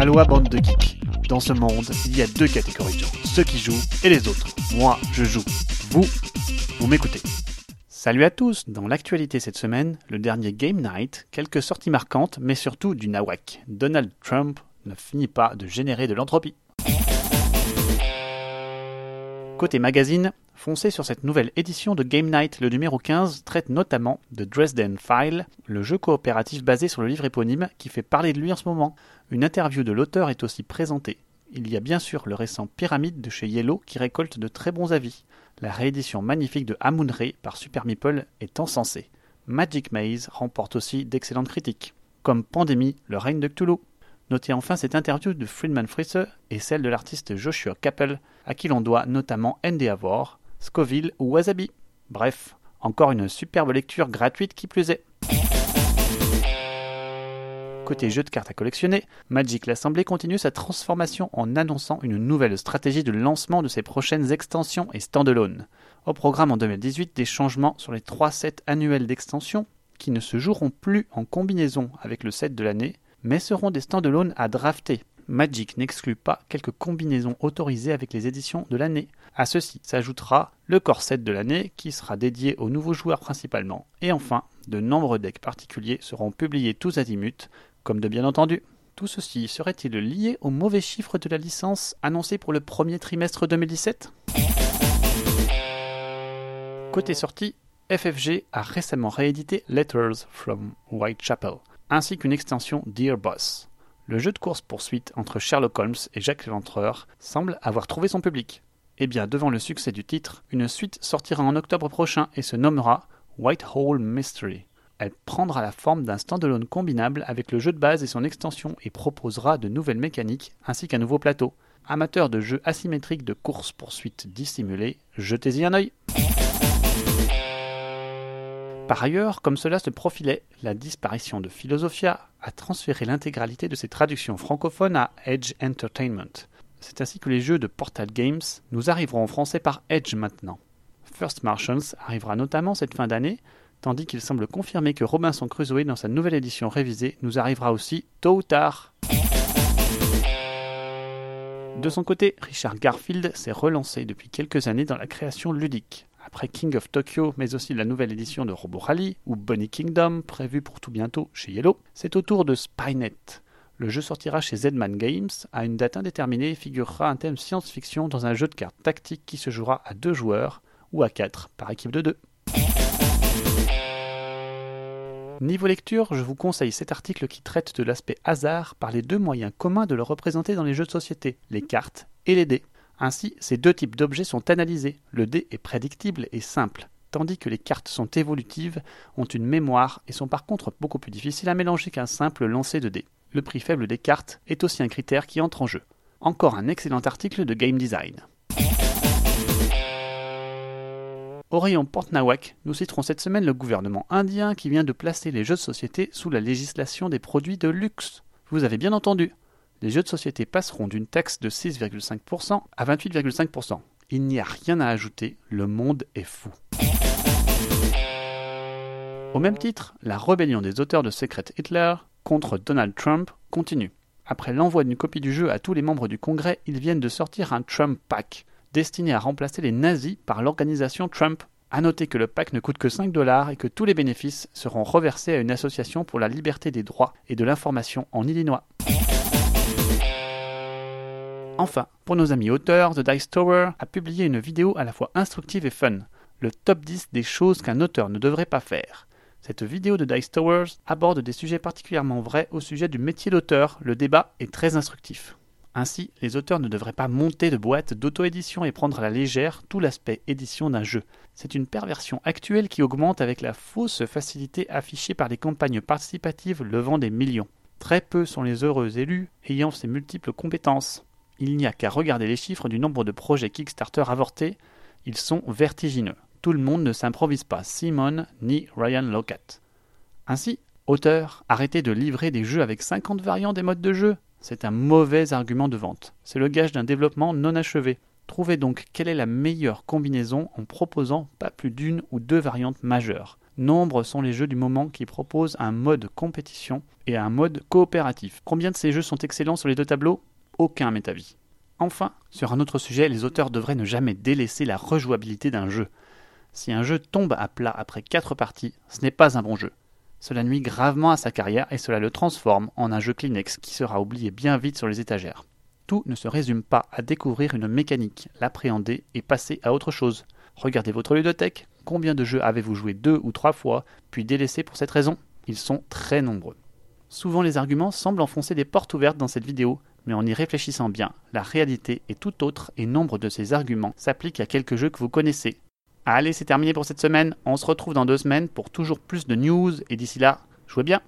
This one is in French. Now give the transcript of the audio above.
Aloha bande de geeks. Dans ce monde, il y a deux catégories de gens, ceux qui jouent et les autres. Moi, je joue. Vous, vous m'écoutez. Salut à tous, dans l'actualité cette semaine, le dernier Game Night, quelques sorties marquantes, mais surtout du nawak. Donald Trump ne finit pas de générer de l'entropie. Côté magazine, foncez sur cette nouvelle édition de Game Night. Le numéro 15 traite notamment de Dresden File, le jeu coopératif basé sur le livre éponyme qui fait parler de lui en ce moment. Une interview de l'auteur est aussi présentée. Il y a bien sûr le récent Pyramide de chez Yellow qui récolte de très bons avis. La réédition magnifique de Amun-Re par Super Meeple est encensée. Magic Maze remporte aussi d'excellentes critiques, comme Pandémie, le règne de Cthulhu. Notez enfin cette interview de Friedman Frisse et celle de l'artiste Joshua Kappel, à qui l'on doit notamment Endeavor, Scoville ou Wasabi. Bref, encore une superbe lecture gratuite qui plus est. Côté jeu de cartes à collectionner, Magic l'Assemblée continue sa transformation en annonçant une nouvelle stratégie de lancement de ses prochaines extensions et standalone. Au programme en 2018, des changements sur les trois sets annuels d'extensions qui ne se joueront plus en combinaison avec le set de l'année, mais seront des standalone à drafter. Magic n'exclut pas quelques combinaisons autorisées avec les éditions de l'année. À ceci s'ajoutera le corset de l'année qui sera dédié aux nouveaux joueurs principalement. Et enfin, de nombreux decks particuliers seront publiés tous azimuts, comme de bien entendu. Tout ceci serait-il lié aux mauvais chiffres de la licence annoncés pour le premier trimestre 2017 Côté sortie, FFG a récemment réédité Letters from Whitechapel ainsi qu'une extension Dear Boss. Le jeu de course-poursuite entre Sherlock Holmes et Jacques l'Éventreur semble avoir trouvé son public. Eh bien, devant le succès du titre, une suite sortira en octobre prochain et se nommera Whitehall Mystery. Elle prendra la forme d'un standalone combinable avec le jeu de base et son extension et proposera de nouvelles mécaniques ainsi qu'un nouveau plateau. Amateurs de jeux asymétriques de course-poursuite dissimulés, jetez-y un œil. Par ailleurs, comme cela se profilait, la disparition de Philosophia a transféré l'intégralité de ses traductions francophones à Edge Entertainment. C'est ainsi que les jeux de Portal Games nous arriveront en français par Edge maintenant. First Martians arrivera notamment cette fin d'année, tandis qu'il semble confirmer que Robinson Crusoe dans sa nouvelle édition révisée nous arrivera aussi tôt ou tard. De son côté, Richard Garfield s'est relancé depuis quelques années dans la création ludique. Après King of Tokyo, mais aussi la nouvelle édition de Robo Rally ou Bonnie Kingdom, prévue pour tout bientôt chez Yellow, c'est au tour de Spynet. Le jeu sortira chez Zedman Games à une date indéterminée et figurera un thème science-fiction dans un jeu de cartes tactique qui se jouera à deux joueurs ou à quatre par équipe de deux. Niveau lecture, je vous conseille cet article qui traite de l'aspect hasard par les deux moyens communs de le représenter dans les jeux de société, les cartes et les dés. Ainsi, ces deux types d'objets sont analysés. Le dé est prédictible et simple, tandis que les cartes sont évolutives, ont une mémoire et sont par contre beaucoup plus difficiles à mélanger qu'un simple lancer de dés. Le prix faible des cartes est aussi un critère qui entre en jeu. Encore un excellent article de game design. Au rayon Port-Nawak, nous citerons cette semaine le gouvernement indien qui vient de placer les jeux de société sous la législation des produits de luxe. Vous avez bien entendu, les jeux de société passeront d'une taxe de 6,5% à 28,5%. Il n'y a rien à ajouter, le monde est fou. Au même titre, la rébellion des auteurs de Secret Hitler contre Donald Trump continue. Après l'envoi d'une copie du jeu à tous les membres du Congrès, ils viennent de sortir un Trump Pack, destiné à remplacer les nazis par l'organisation Trump. A noter que le pack ne coûte que 5 dollars et que tous les bénéfices seront reversés à une association pour la liberté des droits et de l'information en Illinois. Enfin, pour nos amis auteurs, The Dice Tower a publié une vidéo à la fois instructive et fun, le top 10 des choses qu'un auteur ne devrait pas faire. Cette vidéo de Dice Towers aborde des sujets particulièrement vrais au sujet du métier d'auteur, le débat est très instructif. Ainsi, les auteurs ne devraient pas monter de boîte d'auto-édition et prendre à la légère tout l'aspect édition d'un jeu. C'est une perversion actuelle qui augmente avec la fausse facilité affichée par les campagnes participatives levant des millions. Très peu sont les heureux élus ayant ces multiples compétences. Il n'y a qu'à regarder les chiffres du nombre de projets Kickstarter avortés, ils sont vertigineux. Tout le monde ne s'improvise pas Simon ni Ryan Locke. Ainsi, auteur, arrêtez de livrer des jeux avec 50 variants des modes de jeu. C'est un mauvais argument de vente. C'est le gage d'un développement non achevé. Trouvez donc quelle est la meilleure combinaison en proposant pas plus d'une ou deux variantes majeures. Nombre sont les jeux du moment qui proposent un mode compétition et un mode coopératif. Combien de ces jeux sont excellents sur les deux tableaux? Aucun à. Enfin, sur un autre sujet, les auteurs devraient ne jamais délaisser la rejouabilité d'un jeu. Si un jeu tombe à plat après 4 parties, ce n'est pas un bon jeu. Cela nuit gravement à sa carrière et cela le transforme en un jeu Kleenex qui sera oublié bien vite sur les étagères. Tout ne se résume pas à découvrir une mécanique, l'appréhender et passer à autre chose. Regardez votre ludothèque, combien de jeux avez-vous joué deux ou trois fois, puis délaissé pour cette raison? Ils sont très nombreux. Souvent les arguments semblent enfoncer des portes ouvertes dans cette vidéo, mais en y réfléchissant bien, la réalité est tout autre et nombre de ces arguments s'appliquent à quelques jeux que vous connaissez. Allez, c'est terminé pour cette semaine, on se retrouve dans deux semaines pour toujours plus de news, et d'ici là, jouez bien